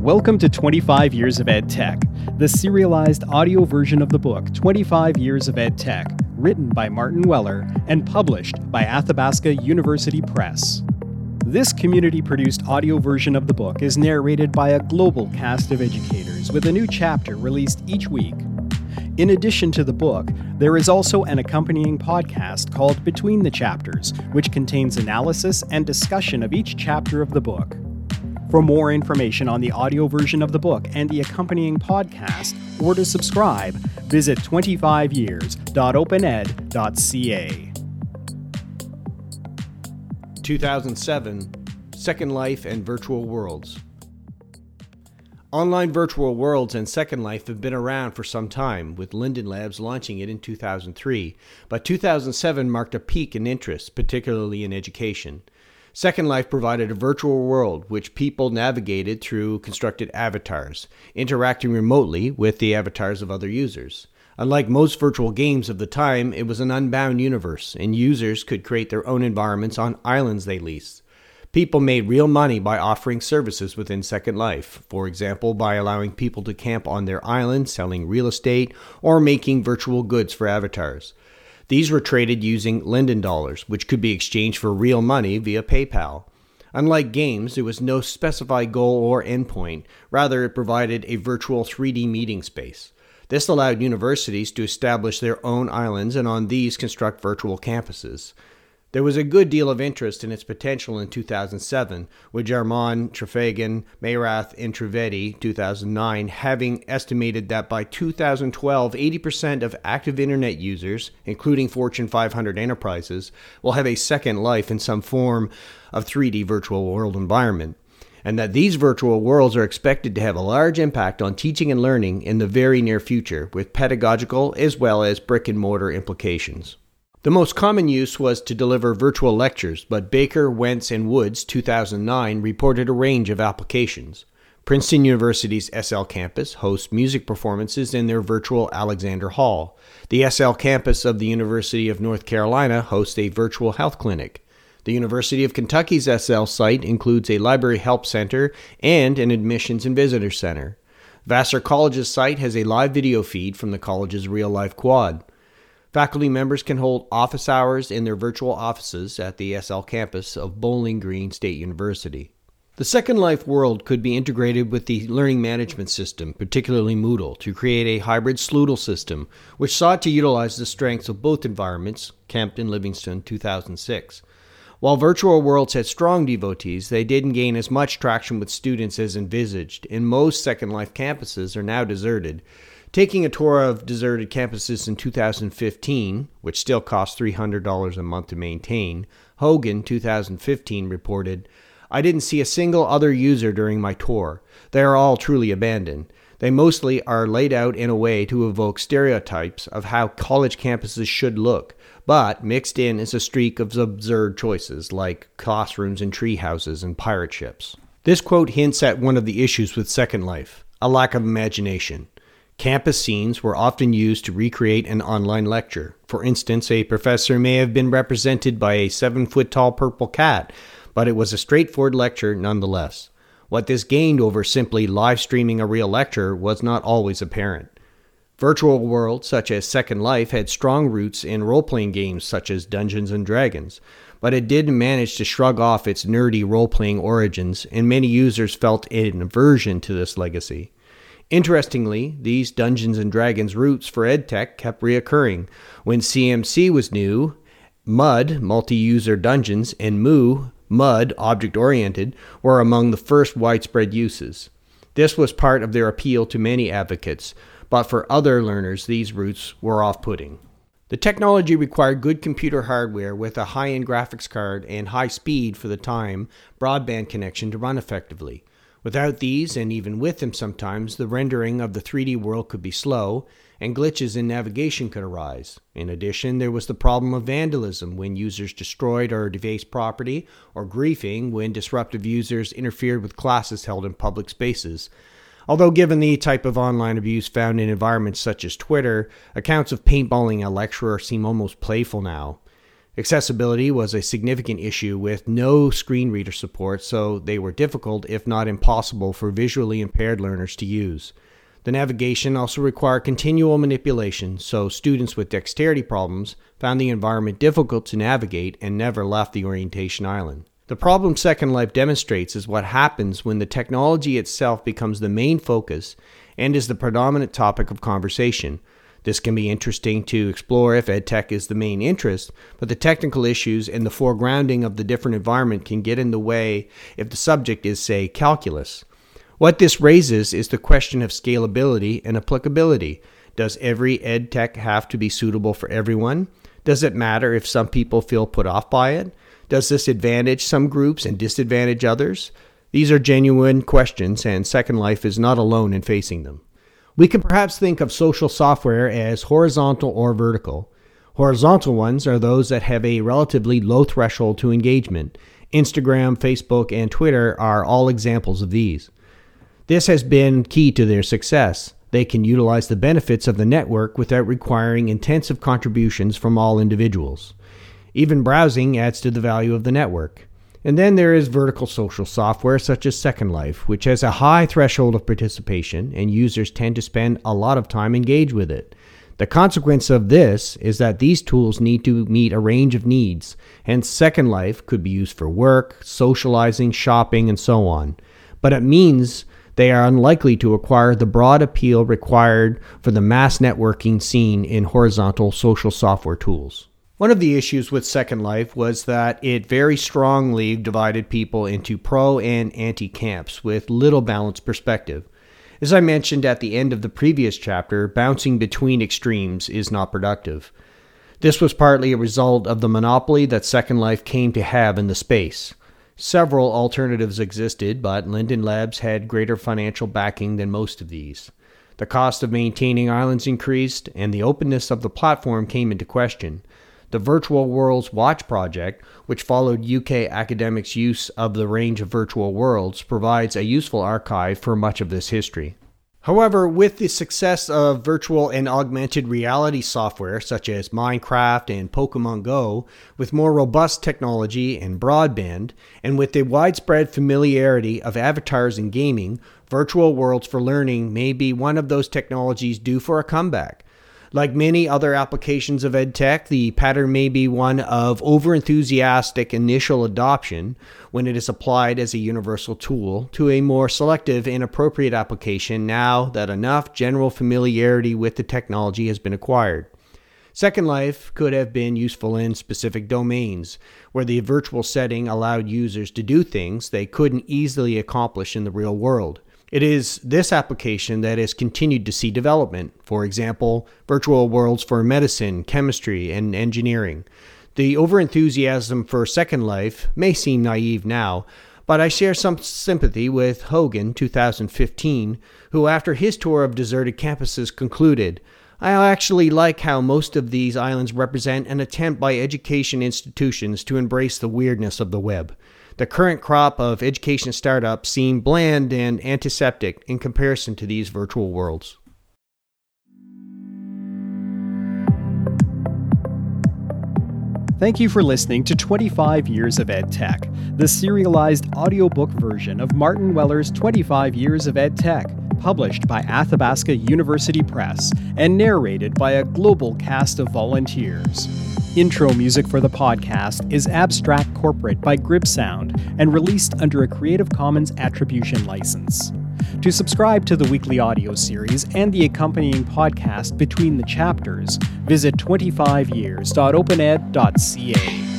Welcome to 25 Years of Ed Tech, the serialized audio version of the book 25 Years of Ed Tech, written by Martin Weller and published by Athabasca University Press. This community produced audio version of the book is narrated by a global cast of educators with a new chapter released each week. In addition to the book, there is also an accompanying podcast called Between the Chapters, which contains analysis and discussion of each chapter of the book. For more information on the audio version of the book and the accompanying podcast, or to subscribe, visit 25years.opened.ca. 2007 Second Life and Virtual Worlds. Online virtual worlds and Second Life have been around for some time, with Linden Labs launching it in 2003, but 2007 marked a peak in interest, particularly in education. Second Life provided a virtual world which people navigated through constructed avatars, interacting remotely with the avatars of other users. Unlike most virtual games of the time, it was an unbound universe, and users could create their own environments on islands they leased. People made real money by offering services within Second Life, for example, by allowing people to camp on their island, selling real estate, or making virtual goods for avatars. These were traded using Linden dollars, which could be exchanged for real money via PayPal. Unlike games, there was no specified goal or endpoint. Rather, it provided a virtual 3D meeting space. This allowed universities to establish their own islands and on these construct virtual campuses. There was a good deal of interest in its potential in 2007, with Jarmon, Traphagan, Mayrath, and Trivedi 2009 having estimated that by 2012, 80% of active internet users, including Fortune 500 enterprises, will have a second life in some form of 3D virtual world environment and that these virtual worlds are expected to have a large impact on teaching and learning in the very near future, with pedagogical as well as brick and mortar implications. The most common use was to deliver virtual lectures, but Baker, Wentz, and Woods 2009 reported a range of applications. Princeton University's SL campus hosts music performances in their virtual Alexander Hall. The SL campus of the University of North Carolina hosts a virtual health clinic. The University of Kentucky's SL site includes a library help center and an admissions and visitor center. Vassar College's site has a live video feed from the college's real life quad. Faculty members can hold office hours in their virtual offices at the SL campus of Bowling Green State University. The Second Life world could be integrated with the learning management system, particularly Moodle, to create a hybrid Sloodle system, which sought to utilize the strengths of both environments, Kempt and Livingstone 2006. While virtual worlds had strong devotees, they didn't gain as much traction with students as envisaged, and most Second Life campuses are now deserted, Taking a tour of deserted campuses in 2015, which still costs $300 a month to maintain, Hogan 2015 reported, I didn't see a single other user during my tour. They are all truly abandoned. They mostly are laid out in a way to evoke stereotypes of how college campuses should look, but mixed in is a streak of absurd choices like classrooms and tree houses and pirate ships. This quote hints at one of the issues with Second Life a lack of imagination. Campus scenes were often used to recreate an online lecture. For instance, a professor may have been represented by a seven foot tall purple cat, but it was a straightforward lecture nonetheless. What this gained over simply live streaming a real lecture was not always apparent. Virtual worlds such as Second Life had strong roots in role playing games such as Dungeons and Dragons, but it did manage to shrug off its nerdy role playing origins, and many users felt an aversion to this legacy. Interestingly, these Dungeons and Dragons roots for EdTech kept reoccurring. When CMC was new, MUD, multi user dungeons, and MOO, MUD, object oriented, were among the first widespread uses. This was part of their appeal to many advocates, but for other learners, these roots were off putting. The technology required good computer hardware with a high end graphics card and high speed for the time broadband connection to run effectively. Without these, and even with them sometimes, the rendering of the 3D world could be slow, and glitches in navigation could arise. In addition, there was the problem of vandalism when users destroyed or defaced property, or griefing when disruptive users interfered with classes held in public spaces. Although, given the type of online abuse found in environments such as Twitter, accounts of paintballing a lecturer seem almost playful now. Accessibility was a significant issue with no screen reader support, so they were difficult, if not impossible, for visually impaired learners to use. The navigation also required continual manipulation, so students with dexterity problems found the environment difficult to navigate and never left the orientation island. The problem Second Life demonstrates is what happens when the technology itself becomes the main focus and is the predominant topic of conversation. This can be interesting to explore if EdTech is the main interest, but the technical issues and the foregrounding of the different environment can get in the way if the subject is, say, calculus. What this raises is the question of scalability and applicability. Does every EdTech have to be suitable for everyone? Does it matter if some people feel put off by it? Does this advantage some groups and disadvantage others? These are genuine questions, and Second Life is not alone in facing them. We can perhaps think of social software as horizontal or vertical. Horizontal ones are those that have a relatively low threshold to engagement. Instagram, Facebook, and Twitter are all examples of these. This has been key to their success. They can utilize the benefits of the network without requiring intensive contributions from all individuals. Even browsing adds to the value of the network. And then there is vertical social software such as Second Life, which has a high threshold of participation, and users tend to spend a lot of time engaged with it. The consequence of this is that these tools need to meet a range of needs, hence, Second Life could be used for work, socializing, shopping, and so on. But it means they are unlikely to acquire the broad appeal required for the mass networking scene in horizontal social software tools. One of the issues with Second Life was that it very strongly divided people into pro and anti camps with little balanced perspective. As I mentioned at the end of the previous chapter, bouncing between extremes is not productive. This was partly a result of the monopoly that Second Life came to have in the space. Several alternatives existed, but Linden Labs had greater financial backing than most of these. The cost of maintaining islands increased, and the openness of the platform came into question. The Virtual Worlds Watch project, which followed UK academics' use of the range of virtual worlds, provides a useful archive for much of this history. However, with the success of virtual and augmented reality software such as Minecraft and Pokemon Go, with more robust technology and broadband, and with the widespread familiarity of avatars in gaming, virtual worlds for learning may be one of those technologies due for a comeback. Like many other applications of EdTech, the pattern may be one of overenthusiastic initial adoption when it is applied as a universal tool to a more selective and appropriate application now that enough general familiarity with the technology has been acquired. Second Life could have been useful in specific domains where the virtual setting allowed users to do things they couldn't easily accomplish in the real world. It is this application that has continued to see development. For example, virtual worlds for medicine, chemistry, and engineering. The overenthusiasm for Second Life may seem naive now, but I share some sympathy with Hogan, 2015, who, after his tour of deserted campuses, concluded I actually like how most of these islands represent an attempt by education institutions to embrace the weirdness of the web. The current crop of education startups seem bland and antiseptic in comparison to these virtual worlds. Thank you for listening to 25 Years of Ed Tech, the serialized audiobook version of Martin Weller's 25 Years of Ed Tech, published by Athabasca University Press and narrated by a global cast of volunteers. Intro music for the podcast is Abstract Corporate by Grib Sound and released under a Creative Commons Attribution license. To subscribe to the weekly audio series and the accompanying podcast between the chapters, visit 25years.opened.ca.